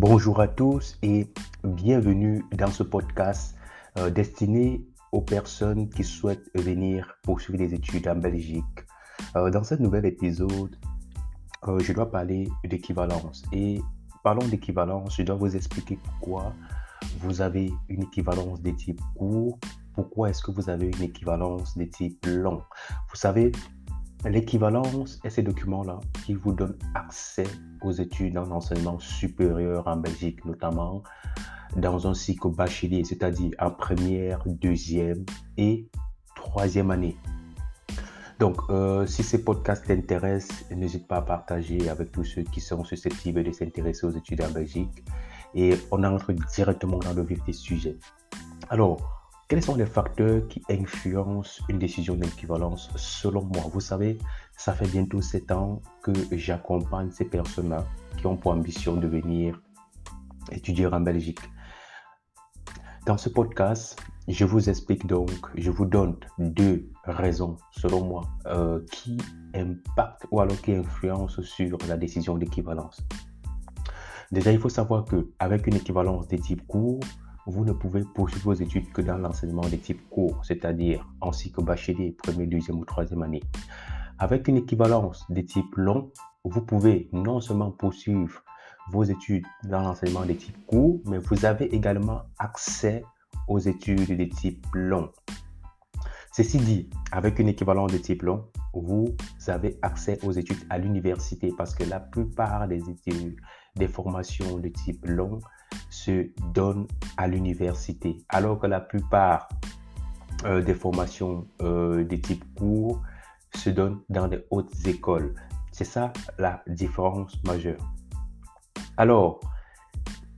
Bonjour à tous et bienvenue dans ce podcast euh, destiné aux personnes qui souhaitent venir poursuivre des études en Belgique. Euh, dans ce nouvel épisode, euh, je dois parler d'équivalence. Et parlons d'équivalence, je dois vous expliquer pourquoi vous avez une équivalence de type court, pourquoi est-ce que vous avez une équivalence de type long. Vous savez, l'équivalence est ces documents-là qui vous donnent accès aux études en enseignement supérieur en Belgique, notamment dans un cycle bachelier, c'est-à-dire en première, deuxième et troisième année. Donc, euh, si ces podcasts t'intéressent, n'hésite pas à partager avec tous ceux qui sont susceptibles de s'intéresser aux études en Belgique. Et on entre directement dans le vif des sujets. Alors, quels sont les facteurs qui influencent une décision d'équivalence selon moi? Vous savez, ça fait bientôt sept ans que j'accompagne ces personnes-là qui ont pour ambition de venir étudier en Belgique. Dans ce podcast, je vous explique donc, je vous donne deux raisons, selon moi, euh, qui impactent ou alors qui influencent sur la décision d'équivalence. Déjà, il faut savoir qu'avec une équivalence de type court, vous ne pouvez poursuivre vos études que dans l'enseignement de type court, c'est-à-dire en cycle bachelier, première, deuxième ou troisième année. Avec une équivalence de type long, vous pouvez non seulement poursuivre vos études dans l'enseignement de type court, mais vous avez également accès aux études de type long. Ceci dit, avec une équivalence de long, vous avez accès aux études à l'université parce que la plupart des études, des formations de type long se donnent à l'université, alors que la plupart euh, des formations euh, de type court se donnent dans des hautes écoles. C'est ça la différence majeure. Alors,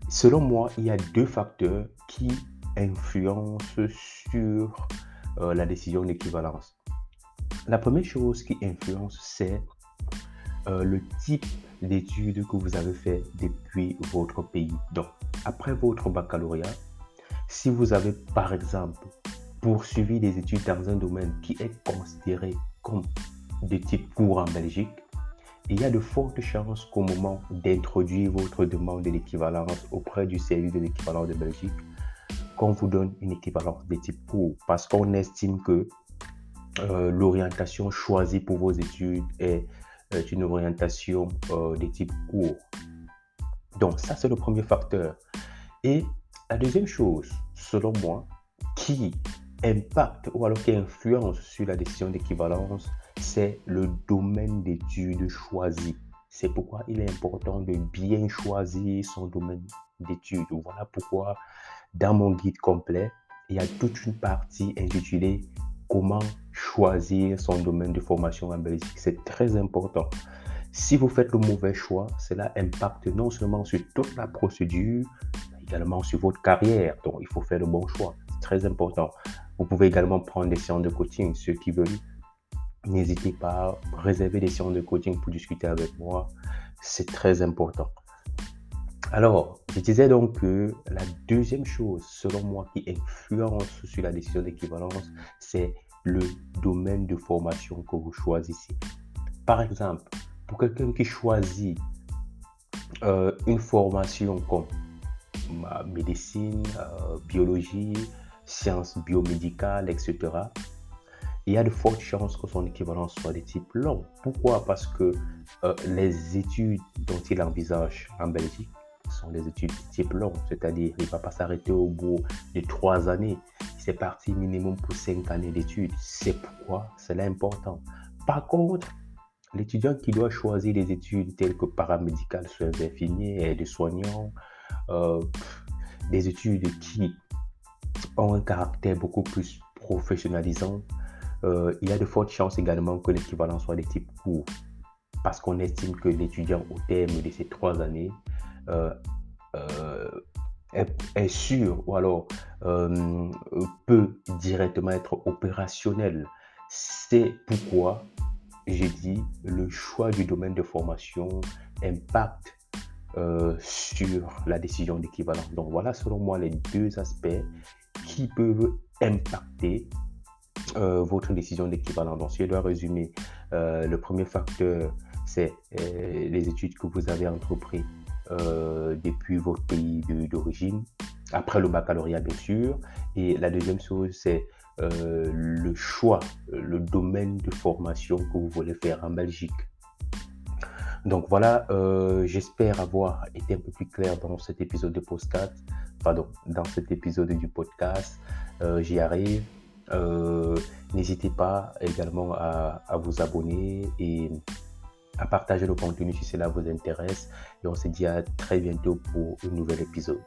selon moi, il y a deux facteurs qui influencent sur euh, la décision d'équivalence. La première chose qui influence, c'est euh, le type d'études que vous avez fait depuis votre pays. Donc, après votre baccalauréat, si vous avez par exemple poursuivi des études dans un domaine qui est considéré comme de type court en Belgique, il y a de fortes chances qu'au moment d'introduire votre demande de l'équivalence auprès du service de l'équivalence de Belgique, qu'on vous donne une équivalence de type court parce qu'on estime que euh, l'orientation choisie pour vos études est, une orientation euh, de type court. Donc ça, c'est le premier facteur. Et la deuxième chose, selon moi, qui impacte ou alors qui influence sur la décision d'équivalence, c'est le domaine d'études choisi. C'est pourquoi il est important de bien choisir son domaine d'études. Voilà pourquoi dans mon guide complet, il y a toute une partie intitulée Comment choisir son domaine de formation en Belgique. C'est très important. Si vous faites le mauvais choix, cela impacte non seulement sur toute la procédure, mais également sur votre carrière. Donc, il faut faire le bon choix. C'est très important. Vous pouvez également prendre des séances de coaching. Ceux qui veulent n'hésitez pas à réserver des séances de coaching pour discuter avec moi. C'est très important. Alors, je disais donc que la deuxième chose, selon moi, qui influence sur la décision d'équivalence, c'est le domaine de formation que vous choisissez. Par exemple, pour quelqu'un qui choisit euh, une formation comme médecine, euh, biologie, sciences biomédicales, etc., il y a de fortes chances que son équivalence soit de type long. Pourquoi? Parce que euh, les études dont il envisage en Belgique sont des études de type long, c'est-à-dire il ne va pas s'arrêter au bout de trois années. C'est parti minimum pour cinq années d'études. C'est pourquoi c'est important. Par contre, l'étudiant qui doit choisir des études telles que paramédicales, soins infirmiers, des soignants, euh, des études qui ont un caractère beaucoup plus professionnalisant, euh, il y a de fortes chances également que l'équivalent soit de type court. Parce qu'on estime que l'étudiant, au terme de ces trois années, euh, euh, est, sûr ou alors peut directement être opérationnel. C'est pourquoi j'ai dit le choix du domaine de formation impacte sur la décision d'équivalence. Donc voilà selon moi les deux aspects qui peuvent impacter euh, votre décision d'équivalent. Donc, si je dois résumer, euh, le premier facteur, c'est euh, les études que vous avez entreprises depuis votre pays d'origine, après le baccalauréat bien sûr. Et la deuxième chose, c'est le choix, le domaine de formation que vous voulez faire en Belgique. Donc voilà, euh, j'espère avoir été un peu plus clair dans cet épisode de podcast. Pardon, dans cet épisode du podcast. Euh, j'y arrive. Euh, n'hésitez pas également à, à, vous abonner et à partager le contenu si cela vous intéresse. Et on se dit à très bientôt pour un nouvel épisode.